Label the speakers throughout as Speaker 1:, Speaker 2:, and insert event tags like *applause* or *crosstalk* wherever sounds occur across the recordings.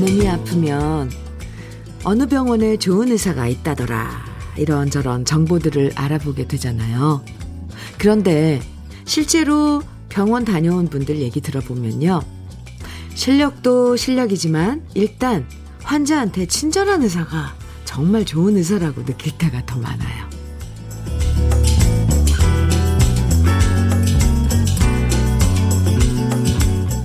Speaker 1: 몸이 아프면 어느 병원에 좋은 의사가 있다더라. 이런저런 정보들을 알아보게 되잖아요. 그런데 실제로 병원 다녀온 분들 얘기 들어보면요. 실력도 실력이지만 일단 환자한테 친절한 의사가 정말 좋은 의사라고 느낄 때가 더 많아요.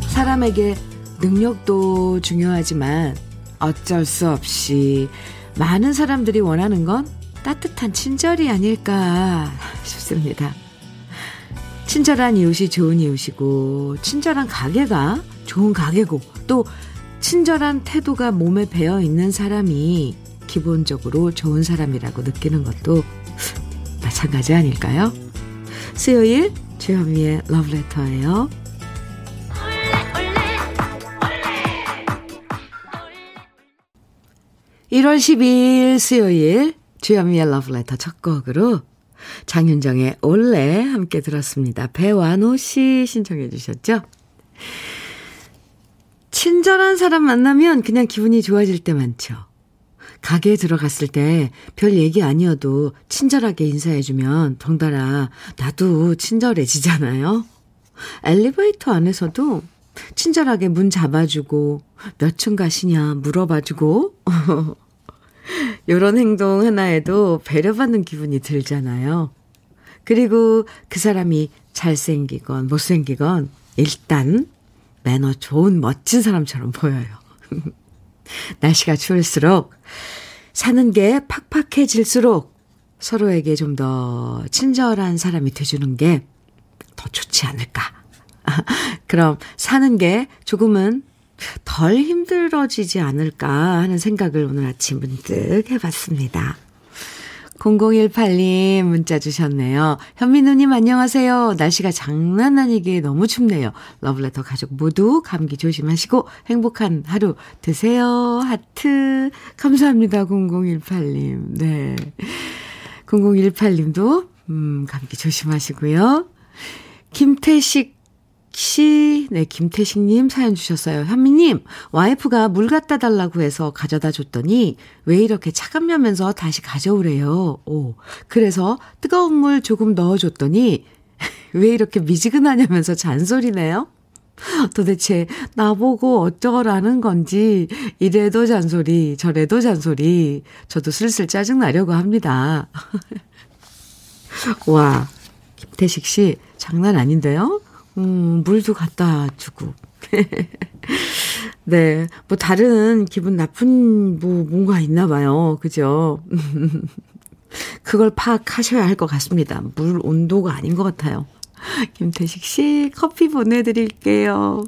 Speaker 1: 사람에게 능력도 중요하지만 어쩔 수 없이 많은 사람들이 원하는 건 따뜻한 친절이 아닐까 싶습니다. 친절한 이웃이 좋은 이웃이고, 친절한 가게가 좋은 가게고, 또 친절한 태도가 몸에 배어 있는 사람이 기본적으로 좋은 사람이라고 느끼는 것도 마찬가지 아닐까요? 수요일 주현미의 러브레터예요. 1월 12일 수요일 주현미의 러브레터 첫 곡으로 장윤정의 올레 함께 들었습니다. 배완호 씨 신청해 주셨죠? 친절한 사람 만나면 그냥 기분이 좋아질 때 많죠. 가게에 들어갔을 때 별 얘기 아니어도 친절하게 인사해주면 덩달아 나도 친절해지잖아요. 엘리베이터 안에서도 친절하게 문 잡아주고 몇 층 가시냐 물어봐주고 *laughs* 이런 행동 하나에도 배려받는 기분이 들잖아요. 그리고 그 사람이 잘생기건 못생기건 일단 매너 좋은 멋진 사람처럼 보여요. *laughs* 날씨가 추울수록 사는 게 팍팍해질수록 서로에게 좀 더 친절한 사람이 돼주는 게 더 좋지 않을까. *laughs* 그럼 사는 게 조금은 덜 힘들어지지 않을까 하는 생각을 오늘 아침 문득 해봤습니다. 0018님 문자 주셨네요. 현민우님 안녕하세요. 날씨가 장난 아니게 너무 춥네요. 러블레터 가족 모두 감기 조심하시고 행복한 하루 되세요. 하트. 감사합니다. 0018님. 네. 0018님도, 음, 감기 조심하시고요. 김태식 씨, 네, 김태식님 사연 주셨어요. 현미님, 와이프가 물 갖다 달라고 해서 가져다 줬더니 왜 이렇게 차갑냐면서 다시 가져오래요. 오, 그래서 뜨거운 물 조금 넣어줬더니 *laughs* 왜 이렇게 미지근하냐면서 잔소리네요. 도대체 나보고 어쩌라는 건지 이래도 잔소리 저래도 잔소리 저도 슬슬 짜증나려고 합니다. *laughs* 와 김태식 씨 장난 아닌데요? 음, 물도 갖다 주고. *laughs* 네. 뭐, 다른 기분 나쁜, 뭐, 뭔가 있나 봐요. 그죠? *laughs* 그걸 파악하셔야 할 것 같습니다. 물 온도가 아닌 것 같아요. *laughs* 김태식 씨, 커피 보내드릴게요.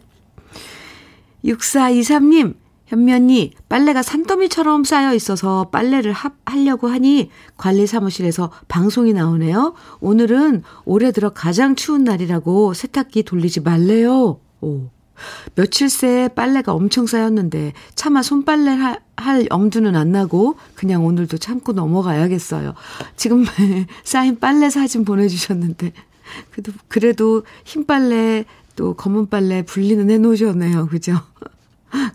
Speaker 1: 6423님, 현면이 빨래가 산더미처럼 쌓여 있어서 빨래를 합, 하려고 하니 관리 사무실에서 방송이 나오네요. 오늘은 올해 들어 가장 추운 날이라고 세탁기 돌리지 말래요. 오. 며칠 새 빨래가 엄청 쌓였는데 차마 손빨래 할, 할 엄두는 안 나고 그냥 오늘도 참고 넘어가야겠어요. 지금 *laughs* 쌓인 빨래 사진 보내주셨는데 그래도, 그래도 흰 빨래 또 검은 빨래 분리는 해놓으셨네요. 그죠?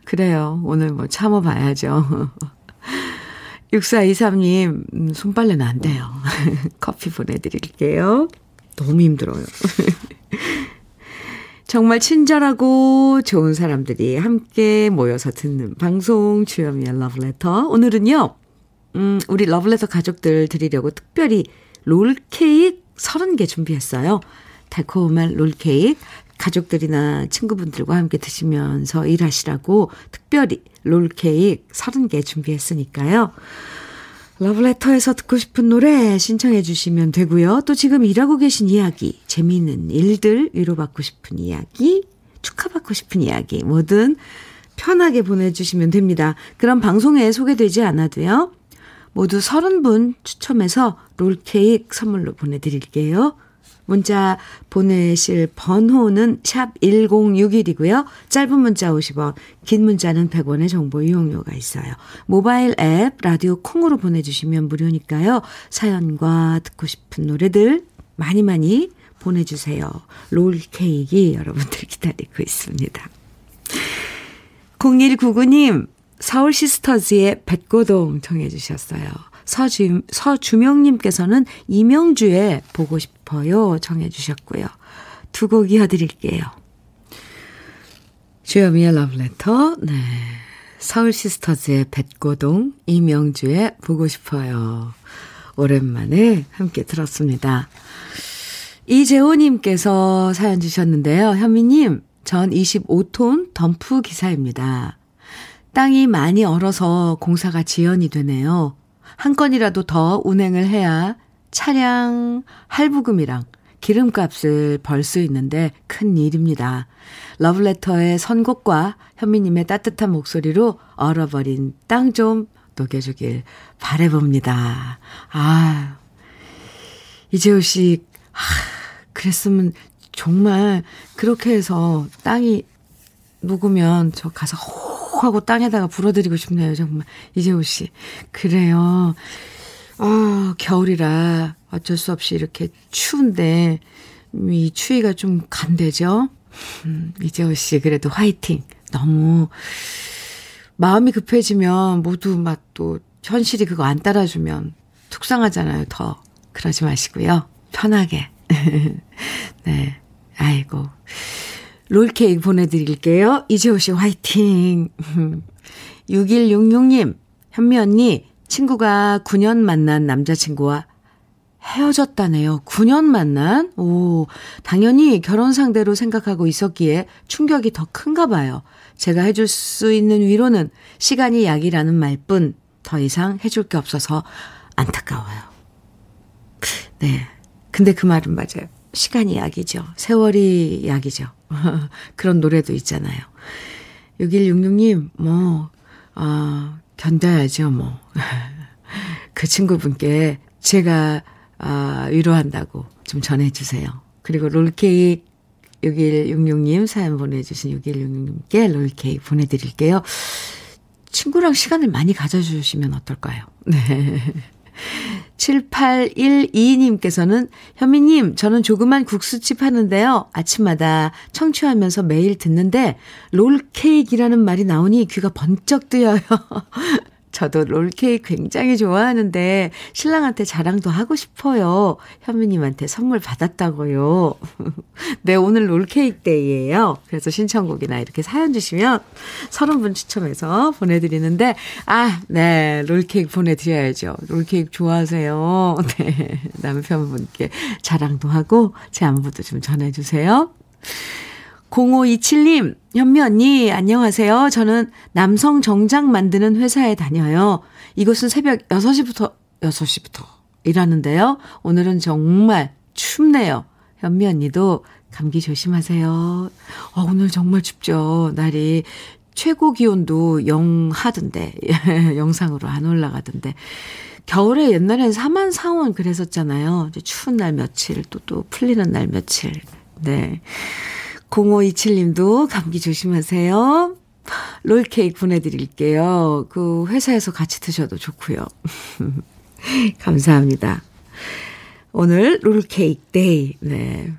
Speaker 1: 그래요. 오늘 뭐 참아봐야죠. *laughs* 6423님, 음, 손빨래는 안 돼요. *laughs* 커피 보내드릴게요. 너무 힘들어요. *laughs* 정말 친절하고 좋은 사람들이 함께 모여서 듣는 방송 주현미의 러브레터. 오늘은요, 음, 우리 러브레터 가족들 드리려고 특별히 롤케이크 30개 준비했어요. 달콤한 롤케이크 가족들이나 친구분들과 함께 드시면서 일하시라고 특별히 롤케이크 30개 준비했으니까요. 러브레터에서 듣고 싶은 노래 신청해 주시면 되고요. 또 지금 일하고 계신 이야기, 재미있는 일들, 위로받고 싶은 이야기, 축하받고 싶은 이야기, 뭐든 편하게 보내주시면 됩니다. 그럼 방송에 소개되지 않아도요. 모두 30분 추첨해서 롤케이크 선물로 보내드릴게요. 문자 보내실 번호는 샵 1061이고요. 짧은 문자 50원, 긴 문자는 100원의 정보 이용료가 있어요. 모바일 앱 라디오 콩으로 보내주시면 무료니까요. 사연과 듣고 싶은 노래들 많이 많이 보내주세요. 롤 케이크 여러분들 기다리고 있습니다. 0199님, 서울 시스터즈의 뱃고동 청해주셨어요. 서주, 서주명님께서는 이명주의 보고 싶어요 청해주셨고요. 두 곡 이어드릴게요. 주현미의 러브레터, 네. 서울 시스터즈의 뱃고동, 이명주의 보고 싶어요. 오랜만에 함께 들었습니다. 이재호님께서 사연 주셨는데요. 현미님, 전 25톤 덤프 기사입니다. 땅이 많이 얼어서 공사가 지연이 되네요. 한 건이라도 더 운행을 해야 차량 할부금이랑 기름값을 벌 수 있는데 큰 일입니다. 러브레터의 선곡과 현미님의 따뜻한 목소리로 얼어버린 땅 좀 녹여주길 바래봅니다. 아, 이재호 씨, 아, 그랬으면 정말 그렇게 해서 땅이 녹으면 저 가서 호 하고 땅에다가 불어드리고 싶네요. 정말 이재호 씨. 그래요. 아, 겨울이라 어쩔 수 없이 이렇게 추운데 이 추위가 좀 간대죠. 음, 이재호 씨 그래도 화이팅. 너무 마음이 급해지면 모두 막 또 현실이 그거 안 따라주면 속상하잖아요. 더 그러지 마시고요. 편하게. *laughs* 네. 아이고. 롤케이크 보내드릴게요. 이재호 씨 화이팅. *laughs* 6166님, 현미 언니, 친구가 9년 만난 남자친구와 헤어졌다네요. 9년 만난? 오, 당연히 결혼 상대로 생각하고 있었기에 충격이 더 큰가 봐요. 제가 해줄 수 있는 위로는 시간이 약이라는 말뿐 더 이상 해줄 게 없어서 안타까워요. 네. 근데 그 말은 맞아요. 시간이 약이죠. 세월이 약이죠. *laughs* 그런 노래도 있잖아요. 6166님, 뭐, 아, 견뎌야죠, 뭐. *laughs* 그 친구분께 제가, 아, 위로한다고 좀 전해주세요. 그리고 롤케이크 6166님 사연 보내주신 6166님께 롤케이크 보내드릴게요. 친구랑 시간을 많이 가져주시면 어떨까요? *laughs* 네. 7812님께서는 현미님, 저는 조그만 국수집 하는데요. 아침마다 청취하면서 매일 듣는데 롤케이크라는 말이 나오니 귀가 번쩍 뜨여요. *laughs* 저도 롤케이크 굉장히 좋아하는데 신랑한테 자랑도 하고 싶어요. 현미님한테 선물 받았다고요. *laughs* 네, 오늘 롤케이크 데이예요. 그래서 신청곡이나 이렇게 사연 주시면 서른 분 추첨해서 보내드리는데 아, 네, 롤케이크 보내드려야죠. 롤케이크 좋아하세요. *laughs* 네, 남편분께 자랑도 하고 제 안부도 좀 전해주세요. 0527님, 현미 언니, 안녕하세요. 저는 남성 정장 만드는 회사에 다녀요. 이곳은 새벽 6시부터, 6시부터 일하는데요. 오늘은 정말 춥네요. 현미 언니도 감기 조심하세요. 어, 오늘 정말 춥죠. 날이 최고 기온도 영 하던데, *laughs* 영상으로 안 올라가던데. 겨울에 옛날엔 4만 4원 그랬었잖아요. 추운 날 며칠, 또, 또 풀리는 날 며칠. 네. 0527님도 감기 조심하세요. 롤케이크 보내드릴게요. 그 회사에서 같이 드셔도 좋고요. *laughs* 감사합니다. 오늘 롤케이크 day. 네.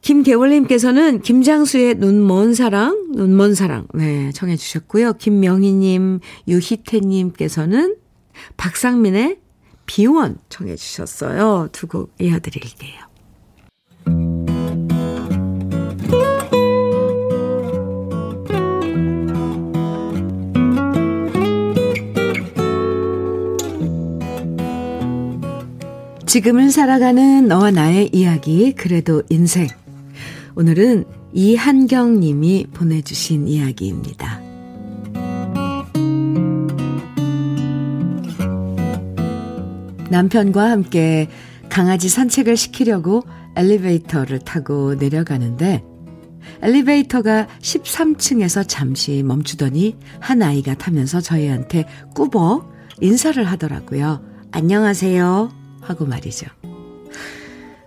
Speaker 1: 김계월님께서는 김장수의 눈 먼 사랑, 눈 먼 사랑, 네, 청해주셨고요. 김명희님, 유희태님께서는 박상민의 비원 청해주셨어요. 두 곡 이어드릴게요. 지금을 살아가는 너와 나의 이야기, 그래도 인생. 오늘은 이한경 님이 보내주신 이야기입니다. 남편과 함께 강아지 산책을 시키려고 엘리베이터를 타고 내려가는데 엘리베이터가 13층에서 잠시 멈추더니 한 아이가 타면서 저희한테 꾸벅 인사를 하더라고요. 안녕하세요. 하고 말이죠.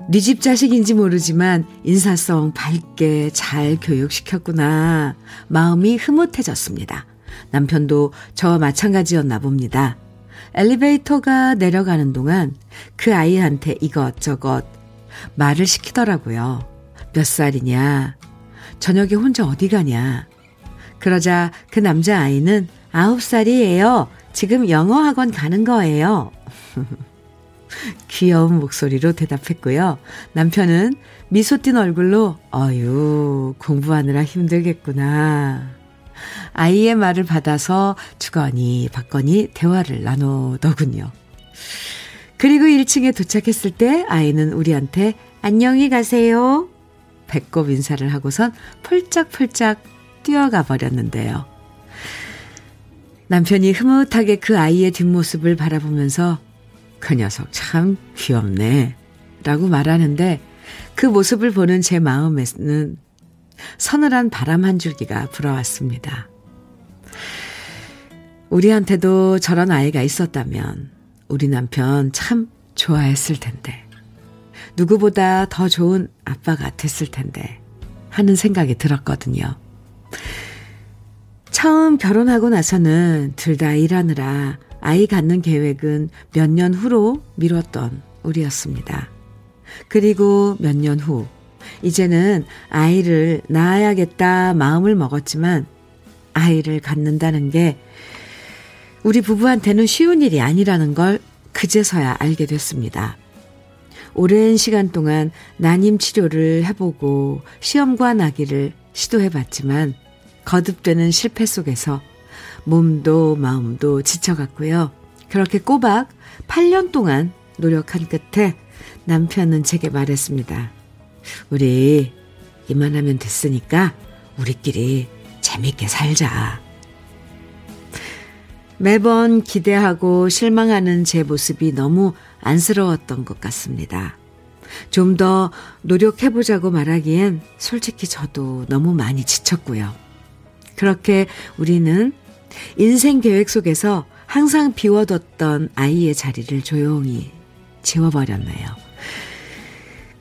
Speaker 1: 네 집 자식인지 모르지만 인사성 밝게 잘 교육시켰구나. 마음이 흐뭇해졌습니다. 남편도 저와 마찬가지였나 봅니다. 엘리베이터가 내려가는 동안 그 아이한테 이것저것 말을 시키더라고요. 몇 살이냐? 저녁에 혼자 어디 가냐? 그러자 그 남자아이는 아홉 살이에요. 지금 영어 학원 가는 거예요. *laughs* *laughs* 귀여운 목소리로 대답했고요. 남편은 미소 띤 얼굴로, 어유, 공부하느라 힘들겠구나. 아이의 말을 받아서 주거니 받거니 대화를 나누더군요. 그리고 1층에 도착했을 때 아이는 우리한테 안녕히 가세요. 배꼽 인사를 하고선 펄짝펄짝 뛰어가 버렸는데요. 남편이 흐뭇하게 그 아이의 뒷모습을 바라보면서 그 녀석 참 귀엽네. 라고 말하는데 그 모습을 보는 제 마음에는 서늘한 바람 한 줄기가 불어왔습니다. 우리한테도 저런 아이가 있었다면 우리 남편 참 좋아했을 텐데. 누구보다 더 좋은 아빠가 됐을 텐데. 하는 생각이 들었거든요. 처음 결혼하고 나서는 둘 다 일하느라 아이 갖는 계획은 몇 년 후로 미뤘던 우리였습니다. 그리고 몇 년 후, 이제는 아이를 낳아야겠다 마음을 먹었지만 아이를 갖는다는 게 우리 부부한테는 쉬운 일이 아니라는 걸 그제서야 알게 됐습니다. 오랜 시간 동안 난임 치료를 해보고 시험과 나기를 시도해봤지만 거듭되는 실패 속에서 몸도 마음도 지쳐갔고요. 그렇게 꼬박 8년 동안 노력한 끝에 남편은 제게 말했습니다. 우리 이만하면 됐으니까 우리끼리 재밌게 살자. 매번 기대하고 실망하는 제 모습이 너무 안쓰러웠던 것 같습니다. 좀 더 노력해보자고 말하기엔 솔직히 저도 너무 많이 지쳤고요. 그렇게 우리는 인생 계획 속에서 항상 비워뒀던 아이의 자리를 조용히 지워버렸네요.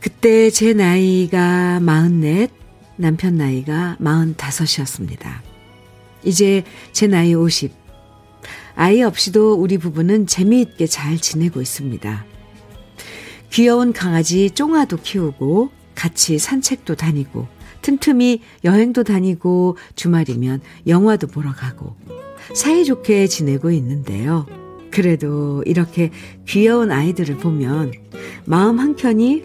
Speaker 1: 그때 제 나이가 44, 남편 나이가 45이었습니다. 이제 제 나이 50. 아이 없이도 우리 부부는 재미있게 잘 지내고 있습니다. 귀여운 강아지 쫑아도 키우고 같이 산책도 다니고 틈틈이 여행도 다니고 주말이면 영화도 보러 가고 사이좋게 지내고 있는데요. 그래도 이렇게 귀여운 아이들을 보면 마음 한켠이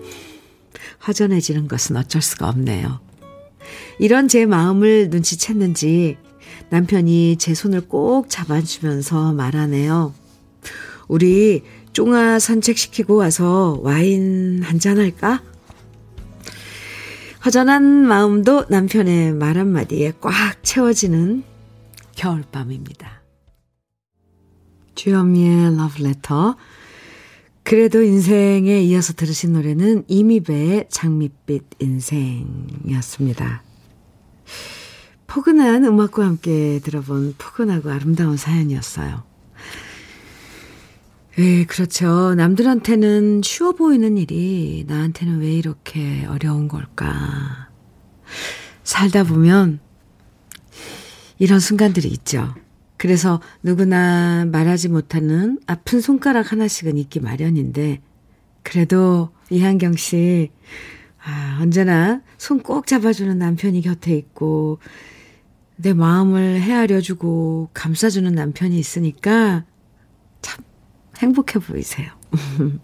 Speaker 1: 허전해지는 것은 어쩔 수가 없네요. 이런 제 마음을 눈치챘는지 남편이 제 손을 꼭 잡아주면서 말하네요. 우리 쫑아 산책시키고 와서 와인 한잔 할까? 허전한 마음도 남편의 말 한마디에 꽉 채워지는 겨울밤입니다. 주현미의 러브레터 그래도 인생에 이어서 들으신 노래는 이미배의 장밋빛 인생이었습니다. 포근한 음악과 함께 들어본 포근하고 아름다운 사연이었어요. 예, 그렇죠. 남들한테는 쉬워 보이는 일이 나한테는 왜 이렇게 어려운 걸까. 살다 보면 이런 순간들이 있죠. 그래서 누구나 말하지 못하는 아픈 손가락 하나씩은 있기 마련인데, 그래도 이한경 씨, 아, 언제나 손 꼭 잡아주는 남편이 곁에 있고, 내 마음을 헤아려주고 감싸주는 남편이 있으니까 참 행복해 보이세요. *laughs*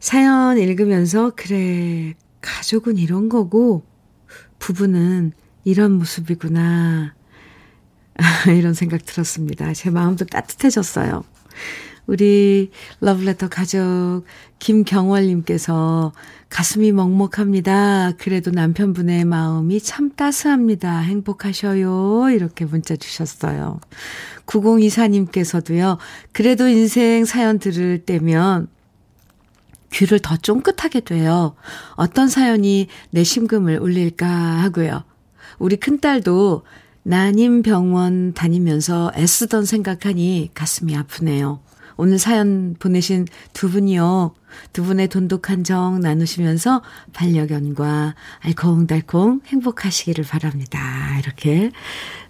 Speaker 1: 사연 읽으면서, 그래, 가족은 이런 거고, 부부는 이런 모습이구나. *laughs* 이런 생각 들었습니다. 제 마음도 따뜻해졌어요. 우리 러브레터 가족 김경월님께서 가슴이 먹먹합니다. 그래도 남편분의 마음이 참 따스합니다. 행복하셔요. 이렇게 문자 주셨어요. 9024님께서도요. 그래도 인생 사연 들을 때면 귀를 더 쫑긋하게 돼요. 어떤 사연이 내 심금을 울릴까 하고요. 우리 큰딸도 난임 병원 다니면서 애쓰던 생각하니 가슴이 아프네요. 오늘 사연 보내신 두 분이요. 두 분의 돈독한 정 나누시면서 반려견과 알콩달콩 행복하시기를 바랍니다. 이렇게,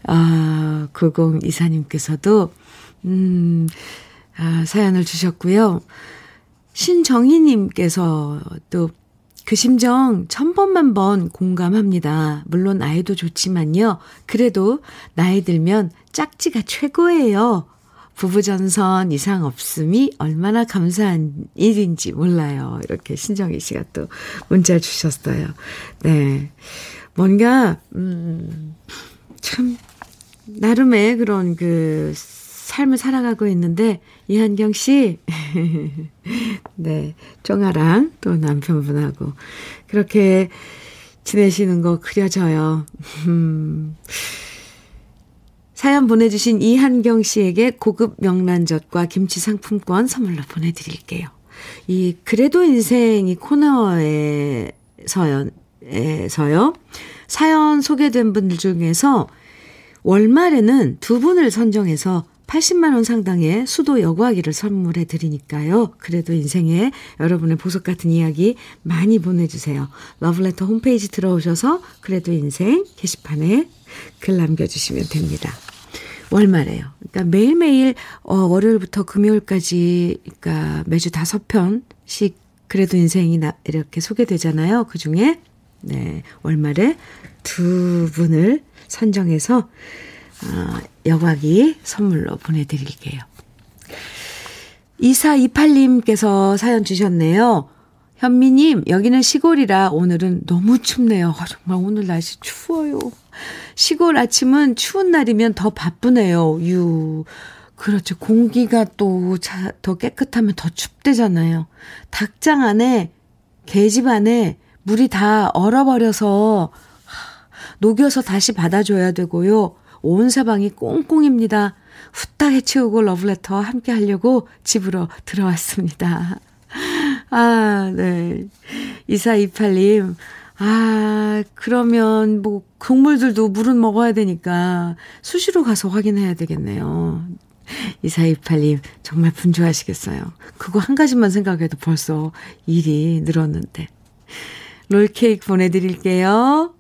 Speaker 1: 아, 9024님께서도, 음, 아, 사연을 주셨고요. 신정희님께서 또 그 심정 천번만 번 공감합니다. 물론 아이도 좋지만요. 그래도 나이 들면 짝지가 최고예요. 부부전선 이상 없음이 얼마나 감사한 일인지 몰라요. 이렇게 신정희 씨가 또 문자 주셨어요. 네. 뭔가, 음, 참, 나름의 그런 그 삶을 살아가고 있는데, 이한경 씨, *laughs* 네, 쫑아랑 또 남편분하고 그렇게 지내시는 거 그려져요. 음. 사연 보내주신 이한경 씨에게 고급 명란젓과 김치 상품권 선물로 보내드릴게요. 이 그래도 인생이 코너에서요, 에서요, 사연 소개된 분들 중에서 월말에는 두 분을 선정해서 80만 원 상당의 수도 여과기를 선물해 드리니까요. 그래도 인생에 여러분의 보석 같은 이야기 많이 보내주세요. 러브레터 홈페이지 들어오셔서 그래도 인생 게시판에 글 남겨주시면 됩니다. 월말에요. 그러니까 매일매일 어, 월요일부터 금요일까지 그러니까 매주 다섯 편씩 그래도 인생이 나, 이렇게 소개되잖아요. 그 중에 네, 월말에 두 분을 선정해서 어, 여과기 선물로 보내드릴게요. 2428님께서 사연 주셨네요. 현미님, 여기는 시골이라 오늘은 너무 춥네요. 아, 정말 오늘 날씨 추워요. 시골 아침은 추운 날이면 더 바쁘네요. 유. 그렇죠. 공기가 또 더 깨끗하면 더 춥대잖아요. 닭장 안에, 계집 안에 물이 다 얼어버려서 녹여서 다시 받아줘야 되고요. 온 사방이 꽁꽁입니다. 후딱 해치우고 러브레터 함께 하려고 집으로 들어왔습니다. *laughs* 아, 네. 2428님. 아, 그러면 뭐 국물들도 물은 먹어야 되니까 수시로 가서 확인해야 되겠네요. 2428님, 정말 분주하시겠어요. 그거 한 가지만 생각해도 벌써 일이 늘었는데. 롤케이크 보내드릴게요.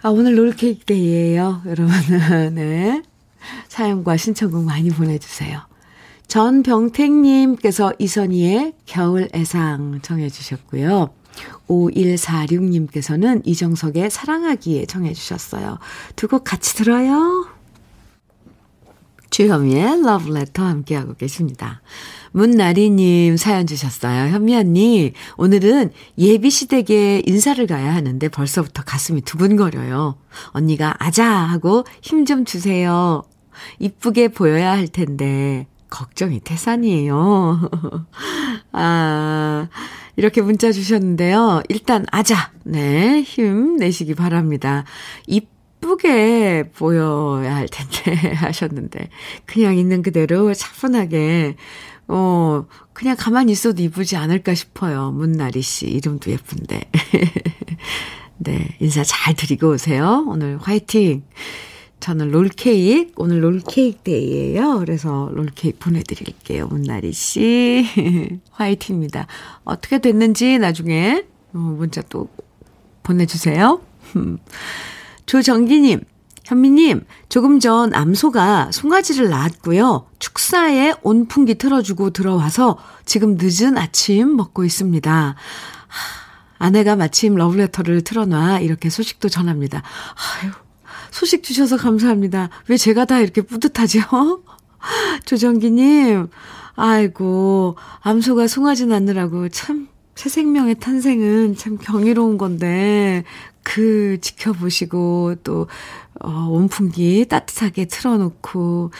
Speaker 1: 아, 오늘 롤케이크 데이예요 여러분. *laughs* 네. 사연과 신청곡 많이 보내주세요. 전병택님께서 이선희의 겨울 애상 청해주셨고요. 5146님께서는 이정석의 사랑하기에 청해주셨어요. 두 곡 같이 들어요. 주현미의 러브레터 함께하고 계십니다. 문나리님 사연 주셨어요. 현미 언니, 오늘은 예비시댁에 인사를 가야 하는데 벌써부터 가슴이 두근거려요. 언니가 아자! 하고 힘 좀 주세요. 이쁘게 보여야 할 텐데, 걱정이 태산이에요. *laughs* 아, 이렇게 문자 주셨는데요. 일단 아자. 네, 힘 내시기 바랍니다. 이쁘게 보여야 할 텐데 *laughs* 하셨는데 그냥 있는 그대로 차분하게 어, 그냥 가만히 있어도 이쁘지 않을까 싶어요. 문나리 씨 이름도 예쁜데. *laughs* 네, 인사 잘 드리고 오세요. 오늘 화이팅. 저는 롤케이크, 오늘 롤케이크 데이예요. 그래서 롤케이크 보내드릴게요. 문나리 씨. *laughs* 화이팅입니다. 어떻게 됐는지 나중에 어, 문자 또 보내주세요. *laughs* 조정기님, 현미님, 조금 전 암소가 송아지를 낳았고요. 축사에 온풍기 틀어주고 들어와서 지금 늦은 아침 먹고 있습니다. 하, 아내가 마침 러브레터를 틀어놔 이렇게 소식도 전합니다. 아유, 소식 주셔서 감사합니다. 왜 제가 다 이렇게 뿌듯하죠? *laughs* 조정기님, 아이고, 암소가 송아지 낳느라고 참, 새 생명의 탄생은 참 경이로운 건데, 그 지켜보시고, 또, 어, 온풍기 따뜻하게 틀어놓고,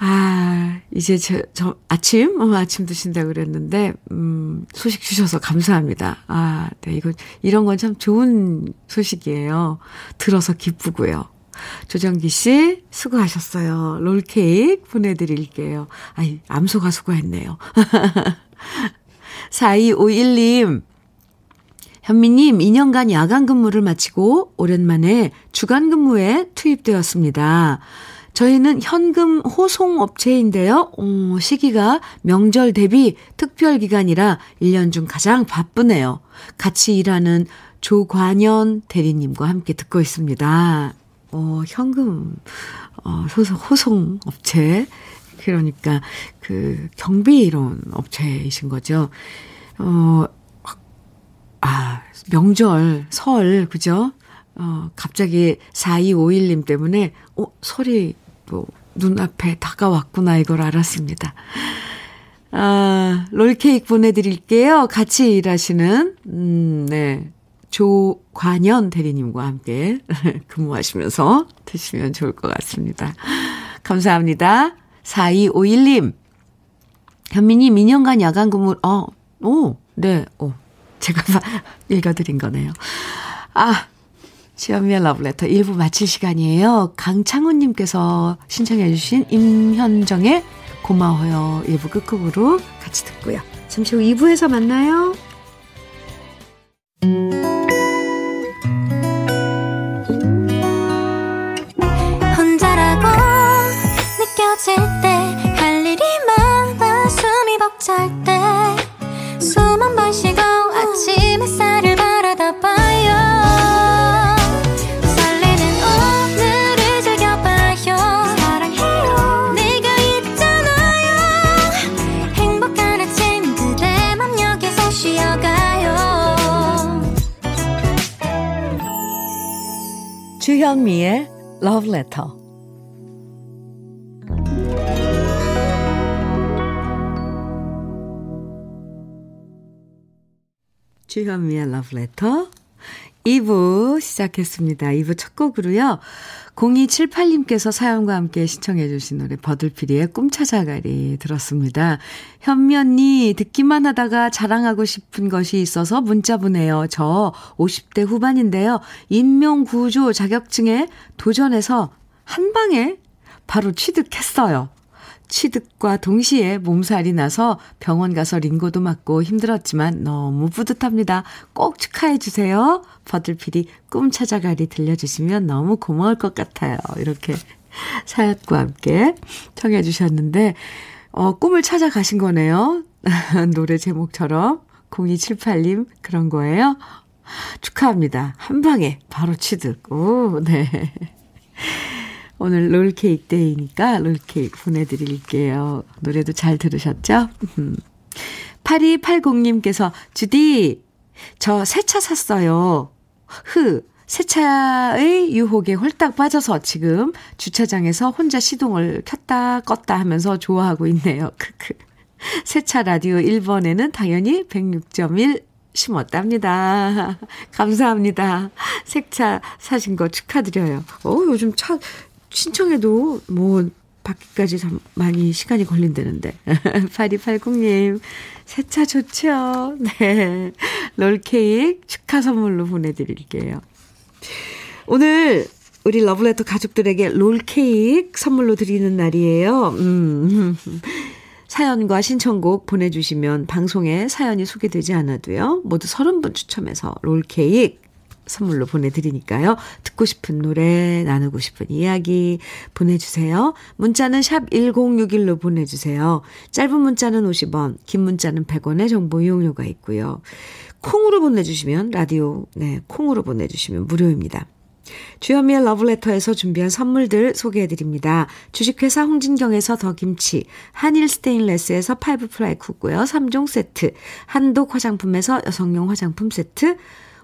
Speaker 1: 아, 이제 저, 저, 아침? 어, 아침 드신다고 그랬는데, 음, 소식 주셔서 감사합니다. 아, 네, 이거, 이런 건 참 좋은 소식이에요. 들어서 기쁘고요. 조정기 씨, 수고하셨어요. 롤케이크 보내드릴게요. 아이, 암소가 수고했네요. *laughs* 4251님, 현미님, 2년간 야간 근무를 마치고 오랜만에 주간 근무에 투입되었습니다. 저희는 현금 호송 업체인데요. 어, 시기가 명절 대비 특별 기간이라 1년 중 가장 바쁘네요. 같이 일하는 조관현 대리님과 함께 듣고 있습니다. 어, 현금, 어, 호송, 호송 업체. 그러니까 그 경비 이런 업체이신 거죠. 어, 아, 명절, 설, 그죠? 어, 갑자기 4251님 때문에, 어, 설이 뭐, 눈앞에 다가왔구나, 이걸 알았습니다. 아, 롤케이크 보내드릴게요. 같이 일하시는, 음, 네. 조관현 대리님과 함께 *laughs* 근무하시면서 드시면 좋을 것 같습니다. 감사합니다. 4251님. 현민이 민영간 야간 근무, 어, 오, 네, 오. 제가 *laughs* 읽어드린 거네요. 아, 지연미의 러브레터 1부 마칠 시간이에요. 강창훈님께서 신청해주신 임현정의 고마워요. 1부 끝곡으로 같이 듣고요. 잠시 후 2부에서 만나요.
Speaker 2: 혼
Speaker 1: 주현미의 Love Letter. 주현미의 Love Letter 2부 시작했습니다. 2부 첫 곡으로요. 0278님께서 사연과 함께 신청해 주신 노래 버들피리의 꿈찾아가리 들었습니다. 언니 듣기만 하다가 자랑하고 싶은 것이 있어서 문자 보내요. 저 50대 후반인데요. 인명구조 자격증에 도전해서 한 방에 바로 취득했어요. 취득과 동시에 몸살이 나서 병원 가서 링고도 맞고 힘들었지만 너무 뿌듯합니다. 꼭 축하해 주세요. 버들피리 꿈 찾아가리 들려주시면 너무 고마울 것 같아요. 이렇게 *laughs* 사연과 함께 청해 주셨는데 어, 꿈을 찾아가신 거네요. *laughs* 노래 제목처럼 0278님 그런 거예요. 축하합니다. 한 방에 바로 취득. 오, 네. 오늘 롤케이크 데이니까 롤케이크 보내드릴게요. 노래도 잘 들으셨죠? 8280님께서, 주디, 저 새 차 샀어요. 흐, 새 차의 유혹에 홀딱 빠져서 지금 주차장에서 혼자 시동을 켰다 껐다 하면서 좋아하고 있네요. *laughs* 크크. 새 차 라디오 1번에는 당연히 106.1 심었답니다. *laughs* 감사합니다. *laughs* 새차 사신 거 축하드려요. 어, 요즘 차 신청해도 뭐 받기까지 참 많이 시간이 걸린다는데. *laughs* 8280님, 새 차 좋죠? 네. 롤케이크 축하 선물로 보내드릴게요. 오늘 우리 러브레터 가족들에게 롤케이크 선물로 드리는 날이에요. 음. *laughs* 사연과 신청곡 보내주시면 방송에 사연이 소개되지 않아도요. 모두 30분 추첨해서 롤케이크 선물로 보내드리니까요. 듣고 싶은 노래, 나누고 싶은 이야기 보내주세요. 문자는 샵 1061로 보내주세요. 짧은 문자는 50원, 긴 문자는 100원의 정보 이용료가 있고요. 콩으로 보내주시면, 라디오, 네, 콩으로 보내주시면 무료입니다. 주현미의 러브레터에서 준비한 선물들 소개해드립니다. 주식회사 홍진경에서 더김치, 한일 스테인레스에서 five ply cookware 3종 세트, 한독 화장품에서 여성용 화장품 세트,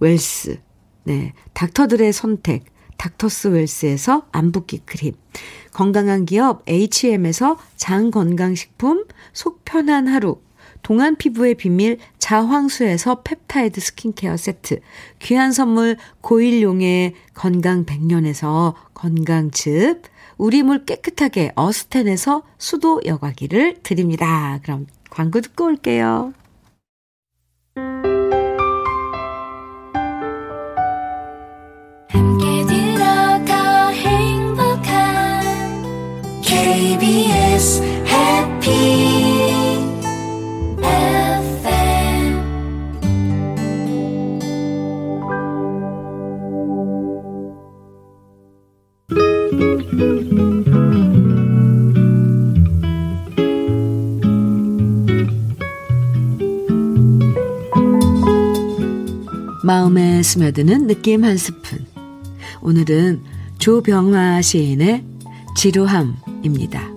Speaker 1: 웰스, 네, 닥터들의 선택, 닥터스 웰스에서 안붓기 크림, 건강한 기업 H&M에서 장 건강식품, 속 편한 하루, 동안 피부의 비밀 자황수에서 펩타이드 스킨케어 세트, 귀한 선물 고일용의 건강 백년에서 건강즙, 우리 물 깨끗하게 어스텐에서 수도 여과기를 드립니다. 그럼 광고 듣고 올게요.
Speaker 2: KBS 해피
Speaker 1: 마음에 스며드는 느낌 한 스푼. 오늘은 조병화 시인의 지루함 입니다.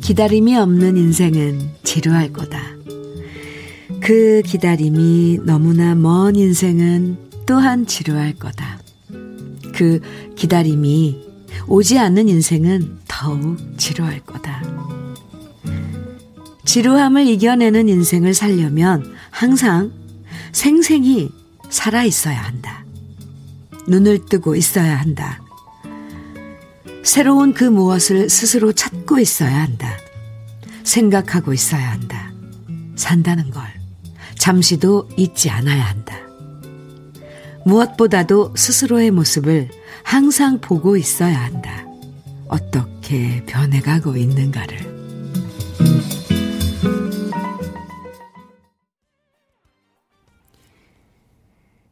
Speaker 1: 기다림이 없는 인생은 지루할 거다. 그 기다림이 너무나 먼 인생은 또한 지루할 거다. 그 기다림이 오지 않는 인생은 더욱 지루할 거다. 지루함을 이겨내는 인생을 살려면 항상 생생히 살아 있어야 한다. 눈을 뜨고 있어야 한다. 새로운 그 무엇을 스스로 찾고 있어야 한다. 생각하고 있어야 한다. 산다는 걸 잠시도 잊지 않아야 한다. 무엇보다도 스스로의 모습을 항상 보고 있어야 한다. 어떻게 변해가고 있는가를.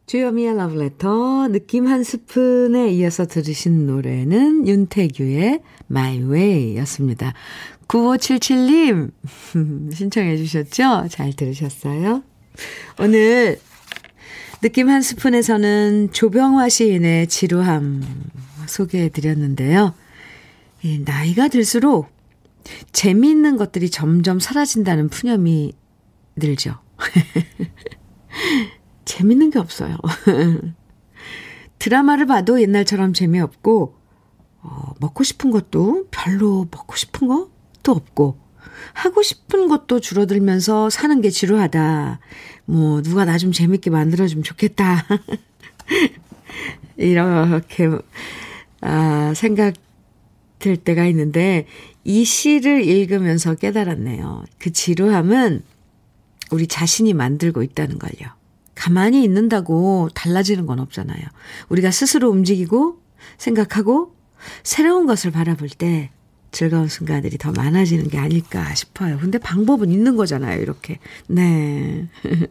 Speaker 1: 주여미의 러브레터 느낌 한 스푼에 이어서 들으신 노래는 윤태규의 My Way 였습니다. 9577님 *laughs* 신청해 주셨죠? 잘 들으셨어요? 오늘 느낌 한 스푼에서는 조병화 시인의 지루함 소개해 드렸는데요. 나이가 들수록 재미있는 것들이 점점 사라진다는 푸념이 늘죠. *laughs* 재밌는 게 없어요. *laughs* 드라마를 봐도 옛날처럼 재미없고, 어, 먹고 싶은 것도 별로 먹고 싶은 것도 없고, 하고 싶은 것도 줄어들면서 사는 게 지루하다. 뭐, 누가 나 좀 재밌게 만들어주면 좋겠다. *laughs* 이렇게, 아, 생각 들 때가 있는데, 이 시를 읽으면서 깨달았네요. 그 지루함은 우리 자신이 만들고 있다는 걸요. 가만히 있는다고 달라지는 건 없잖아요. 우리가 스스로 움직이고 생각하고 새로운 것을 바라볼 때 즐거운 순간들이 더 많아지는 게 아닐까 싶어요. 근데 방법은 있는 거잖아요, 이렇게. 네. *laughs*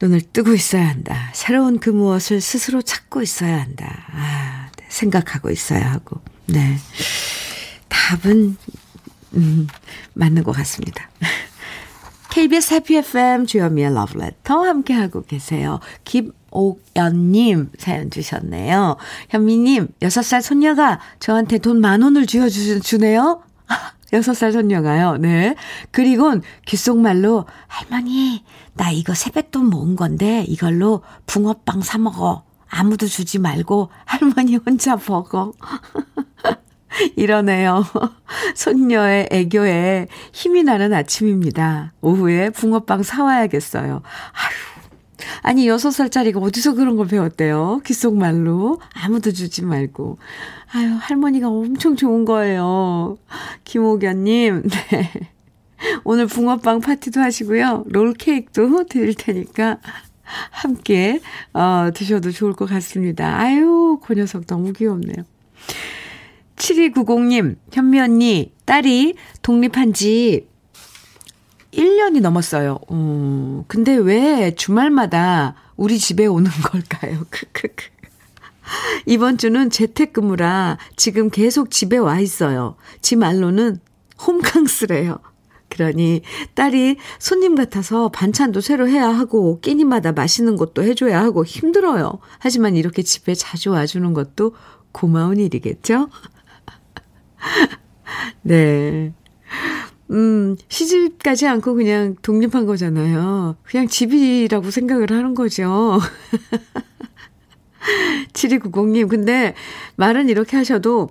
Speaker 1: 눈을 뜨고 있어야 한다. 새로운 그 무엇을 스스로 찾고 있어야 한다. 아, 네. 생각하고 있어야 하고. 네. 답은, 음, 맞는 것 같습니다. *laughs* KBS 해피 FM 주현미의 러브레터 함께하고 계세요. 김옥연님 사연 주셨네요. 현미님, 6살 손녀가 저한테 돈 만 원을 쥐어주네요. 6살 손녀가요. 네. 그리곤 귓속말로 할머니, 나 이거 세뱃돈 모은 건데 이걸로 붕어빵 사 먹어. 아무도 주지 말고 할머니 혼자 먹어. *laughs* *laughs* 이러네요. *laughs* 손녀의 애교에 힘이 나는 아침입니다. 오후에 붕어빵 사와야겠어요. 아휴. 아니, 여섯 살짜리가 어디서 그런 걸 배웠대요? 귓속말로. 아무도 주지 말고. 아유, 할머니가 엄청 좋은 거예요. 김옥연님, *laughs* 네. 오늘 붕어빵 파티도 하시고요. 롤케이크도 드릴 테니까 함께, 어, 드셔도 좋을 것 같습니다. 아유, 그 녀석 너무 귀엽네요. 7290님, 현미 언니, 딸이 독립한 지 1년이 넘었어요. 음, 근데 왜 주말마다 우리 집에 오는 *laughs* 걸까요? 크크크. 이번 주는 재택근무라 지금 계속 집에 와 있어요. 지 말로는 홈캉스래요. 그러니 딸이 손님 같아서 반찬도 새로 해야 하고 끼니마다 맛있는 것도 해줘야 하고 힘들어요. 하지만 이렇게 집에 자주 와주는 것도 고마운 일이겠죠? *laughs* 네. 음, 시집 가지 않고 그냥 독립한 거잖아요. 그냥 집이라고 생각을 하는 거죠. *laughs* 7290님, 근데 말은 이렇게 하셔도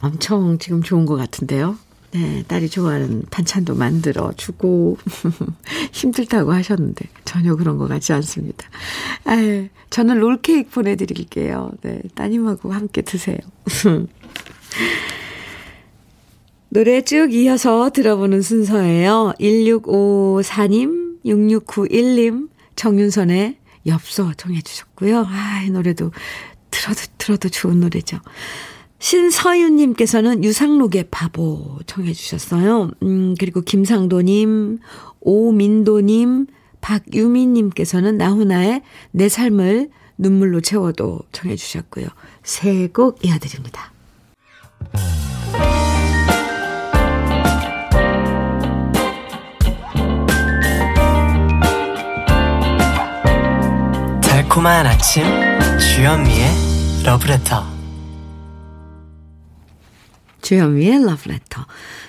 Speaker 1: 엄청 지금 좋은 것 같은데요. 네, 딸이 좋아하는 반찬도 만들어 주고 *laughs* 힘들다고 하셨는데 전혀 그런 것 같지 않습니다. 아유, 저는 롤케이크 보내드릴게요. 네, 따님하고 함께 드세요. 노래 쭉 이어서 들어보는 순서예요. 1654님, 6691님, 정윤선의 엽서 정해 주셨고요. 아, 이 노래도 들어도 들어도 좋은 노래죠. 신서윤님께서는 유상록의 바보 청해 주셨어요. 음, 그리고 김상도님, 오민도님, 박유민님께서는 나훈아의 내 삶을 눈물로 채워도 청해 주셨고요. 세 곡 이어드립니다.
Speaker 3: 달콤한 아침 주현미의 러브레터
Speaker 1: 주현미의 러브레터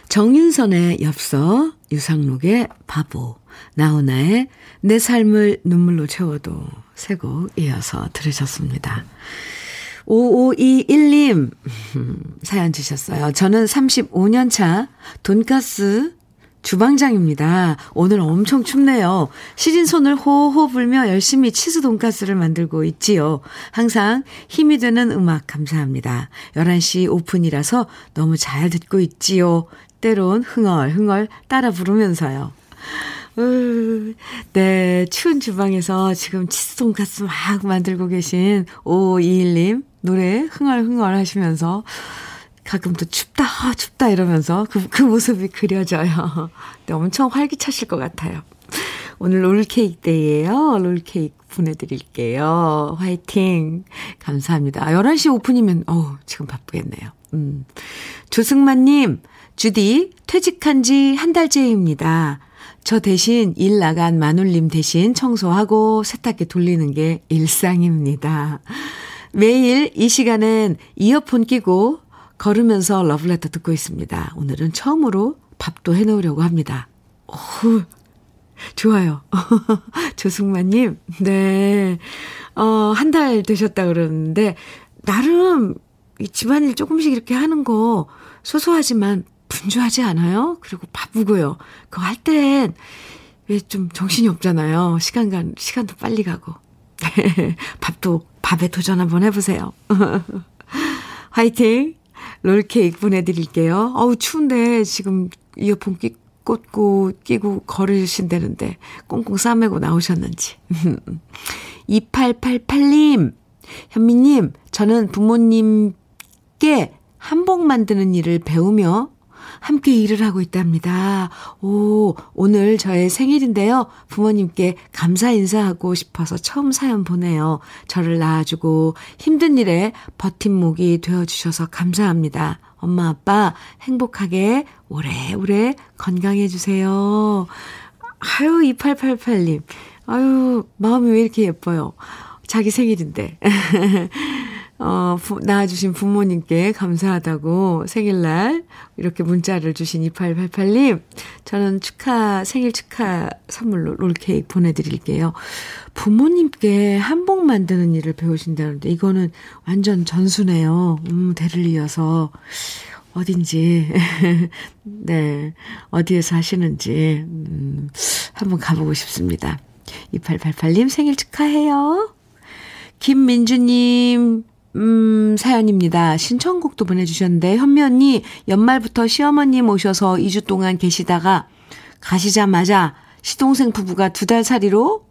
Speaker 1: 정윤선의 엽서 유상록의 바보 나훈아의 내 삶을 눈물로 채워도 세곡 이어서 들으셨습니다. 5521님 *laughs* 사연 주셨어요. 저는 35년 차 돈가스 주방장입니다. 오늘 엄청 춥네요. 시린 손을 호호 불며 열심히 치즈 돈가스를 만들고 있지요. 항상 힘이 되는 음악 감사합니다. 11시 오픈이라서 너무 잘 듣고 있지요. 때론 흥얼흥얼 따라 부르면서요. 네, 추운 주방에서 지금 치즈 돈가스 막 만들고 계신 5521님 노래 흥얼흥얼 하시면서 가끔 또 춥다, 춥다 이러면서 그, 그 모습이 그려져요. *laughs* 네, 엄청 활기차실 것 같아요. 오늘 롤케이크 데이예요. 롤케이크 보내드릴게요. 화이팅. 감사합니다. 11시 오픈이면, 어우, 지금 바쁘겠네요. 음. 조승만님, 주디, 퇴직한 지 한 달째입니다. 저 대신 일 나간 마눌님 대신 청소하고 세탁기 돌리는 게 일상입니다. 매일 이 시간엔 이어폰 끼고 걸으면서 러브레터 듣고 있습니다. 오늘은 처음으로 밥도 해놓으려고 합니다. 오, 좋아요. *laughs* 조승만님, 네. 어, 한 달 되셨다 그러는데, 나름 집안일 조금씩 이렇게 하는 거 소소하지만 분주하지 않아요? 그리고 바쁘고요. 그거 할 땐 왜 좀 정신이 없잖아요. 시간 간, 시간도 빨리 가고. *laughs* 밥도, 밥에 도전 한번 해보세요. *laughs* 화이팅! 롤케이크 보내드릴게요. 어우, 추운데 지금 이어폰 끼, 꽂고, 끼고 걸으신다는데 꽁꽁 싸매고 나오셨는지. *laughs* 2888님, 현미님, 저는 부모님께 한복 만드는 일을 배우며 함께 일을 하고 있답니다. 오, 오늘 저의 생일인데요. 부모님께 감사 인사하고 싶어서 처음 사연 보내요. 저를 낳아주고 힘든 일에 버팀목이 되어주셔서 감사합니다. 엄마, 아빠 행복하게 오래오래 건강해주세요. 아유, 2888님. 아유, 마음이 왜 이렇게 예뻐요. 자기 생일인데. *laughs* 어, 부, 낳아주신 부모님께 감사하다고 생일날 이렇게 문자를 주신 2888님, 저는 축하, 생일 축하 선물로 롤케이크 보내드릴게요. 부모님께 한복 만드는 일을 배우신다는데, 이거는 완전 전수네요. 음, 대를 이어서. 어딘지, *laughs* 네, 어디에서 하시는지, 음, 한번 가보고 싶습니다. 2888님 생일 축하해요. 김민주님, 음, 사연입니다. 신청곡도 보내주셨는데, 현미 언니, 연말부터 시어머님 오셔서 2주 동안 계시다가 가시자마자 시동생 부부가 두 달 살이로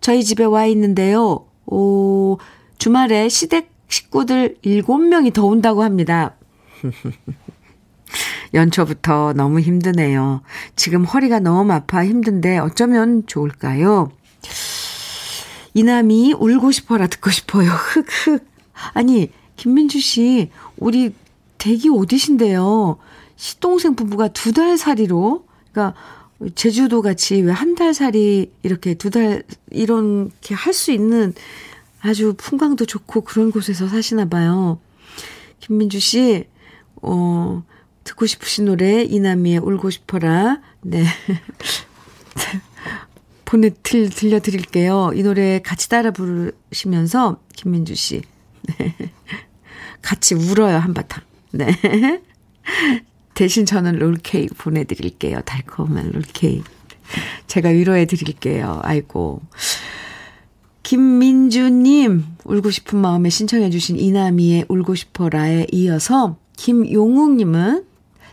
Speaker 1: 저희 집에 와 있는데요. 오, 주말에 시댁 식구들 7명이 더 온다고 합니다. *laughs* 연초부터 너무 힘드네요. 지금 허리가 너무 아파 힘든데 어쩌면 좋을까요? 이남이 울고 싶어라 듣고 싶어요. *laughs* 흑흑. 아니, 김민주 씨, 우리 댁이 어디신데요? 시동생 부부가 두 달 살이로, 그러니까 제주도 같이 왜 한 달 살이 이렇게 두 달, 이렇게 할 수 있는 아주 풍광도 좋고 그런 곳에서 사시나 봐요. 김민주 씨, 어, 듣고 싶으신 노래, 이남이의 울고 싶어라. 네. *laughs* 보내, 들, 들려드릴게요. 이 노래 같이 따라 부르시면서, 김민주 씨. 네. 같이 울어요, 한바탕. 네. 대신 저는 롤케이크 보내드릴게요. 달콤한 롤케이크. 제가 위로해 드릴게요. 아이고. 김민주님, 울고 싶은 마음에 신청해주신 이나미의 울고 싶어라에 이어서 김용욱님은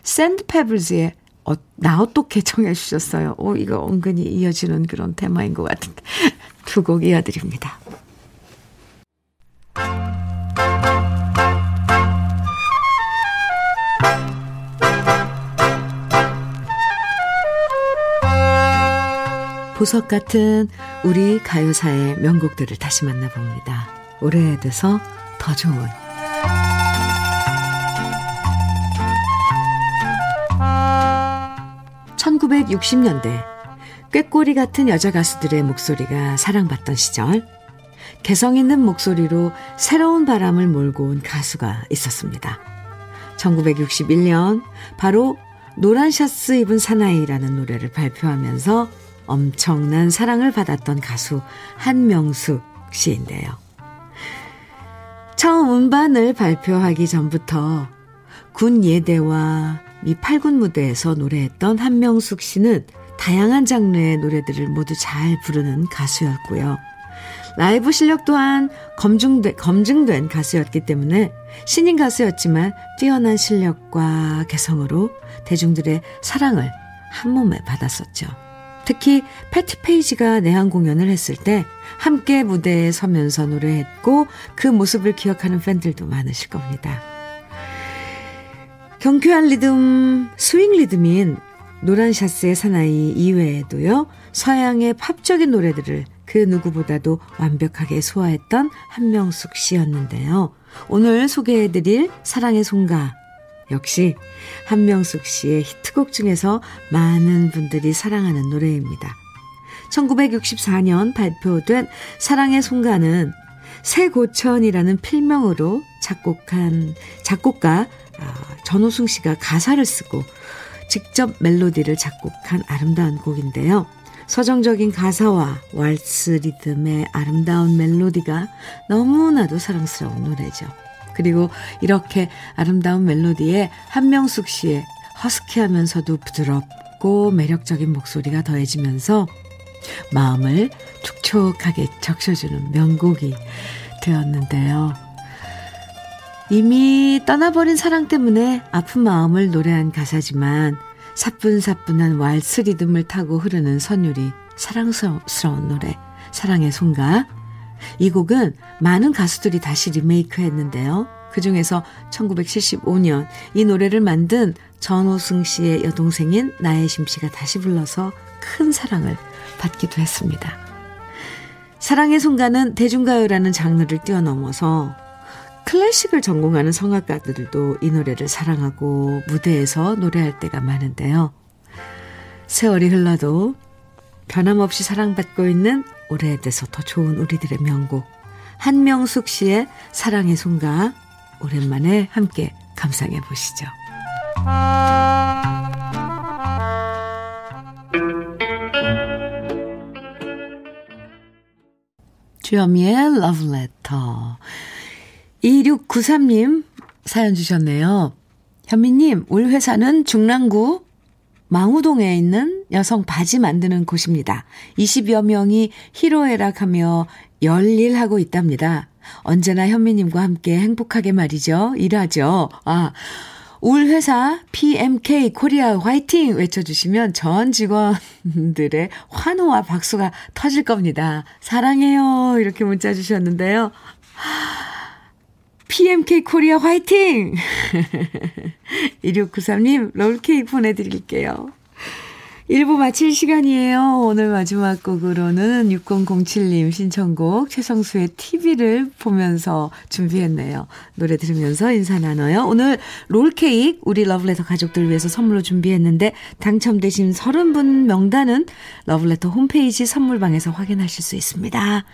Speaker 1: 샌드페블즈의 어, 나 어떻게 청해주셨어요. 오, 이거 은근히 이어지는 그런 테마인 것 같은데. 두 곡 이어드립니다. 보석 같은 우리 가요사의 명곡들을 다시 만나봅니다. 오래돼서 더 좋은 1960년대 꾀꼬리 같은 여자 가수들의 목소리가 사랑받던 시절 개성 있는 목소리로 새로운 바람을 몰고 온 가수가 있었습니다. 1961년 바로 노란 샤스 입은 사나이라는 노래를 발표하면서 엄청난 사랑을 받았던 가수 한명숙 씨인데요. 처음 음반을 발표하기 전부터 군 예대와 미 8군 무대에서 노래했던 한명숙 씨는 다양한 장르의 노래들을 모두 잘 부르는 가수였고요. 라이브 실력 또한 검증돼, 검증된 가수였기 때문에 신인 가수였지만 뛰어난 실력과 개성으로 대중들의 사랑을 한 몸에 받았었죠. 특히 패티 페이지가 내한 공연을 했을 때 함께 무대에 서면서 노래했고 그 모습을 기억하는 팬들도 많으실 겁니다. 경쾌한 리듬, 스윙 리듬인 노란 샤스의 사나이 이외에도요, 서양의 팝적인 노래들을 그 누구보다도 완벽하게 소화했던 한명숙 씨였는데요. 오늘 소개해드릴 사랑의 송가 역시 한명숙 씨의 히트곡 중에서 많은 분들이 사랑하는 노래입니다. 1964년 발표된 사랑의 송가는 새고천이라는 필명으로 작곡한 작곡가 아, 전호승 씨가 가사를 쓰고 직접 멜로디를 작곡한 아름다운 곡인데요. 서정적인 가사와 왈츠 리듬의 아름다운 멜로디가 너무나도 사랑스러운 노래죠. 그리고 이렇게 아름다운 멜로디에 한명숙 씨의 허스키하면서도 부드럽고 매력적인 목소리가 더해지면서 마음을 촉촉하게 적셔주는 명곡이 되었는데요. 이미 떠나버린 사랑 때문에 아픈 마음을 노래한 가사지만 사뿐사뿐한 왈스 리듬을 타고 흐르는 선율이 사랑스러운 노래 사랑의 송가 이 곡은 많은 가수들이 다시 리메이크 했는데요. 그 중에서 1975년 이 노래를 만든 전호승 씨의 여동생인 나혜심 씨가 다시 불러서 큰 사랑을 받기도 했습니다. 사랑의 송가는 대중가요라는 장르를 뛰어넘어서 클래식을 전공하는 성악가들도 이 노래를 사랑하고 무대에서 노래할 때가 많은데요. 세월이 흘러도 변함없이 사랑받고 있는 오래돼서 더 좋은 우리들의 명곡 한명숙 씨의 사랑의 송가 오랜만에 함께 감상해 보시죠. 주여미의 Love Letter 2693님 사연 주셨네요. 현미님, 울 회사는 중랑구 망우동에 있는 여성 바지 만드는 곳입니다. 20여 명이 희로애락하며 열일하고 있답니다. 언제나 현미님과 함께 행복하게 말이죠. 일하죠. 아, 울 회사 PMK 코리아 화이팅 외쳐주시면 전 직원들의 환호와 박수가 터질 겁니다. 사랑해요. 이렇게 문자 주셨는데요. PMK 코리아 화이팅! *laughs* 2693님, 롤케이크 보내드릴게요. 1부 마칠 시간이에요. 오늘 마지막 곡으로는 6007님 신청곡 최성수의 TV를 보면서 준비했네요. 노래 들으면서 인사 나눠요. 오늘 롤케이크 우리 러브레터 가족들 위해서 선물로 준비했는데 당첨되신 30분 명단은 러브레터 홈페이지 선물방에서 확인하실 수 있습니다.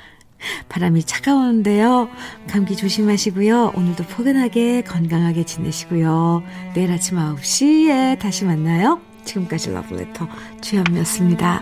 Speaker 1: 바람이 차가운데요. 감기 조심하시고요. 오늘도 포근하게 건강하게 지내시고요. 내일 아침 9시에 다시 만나요. 지금까지 러브레터 주현미였습니다.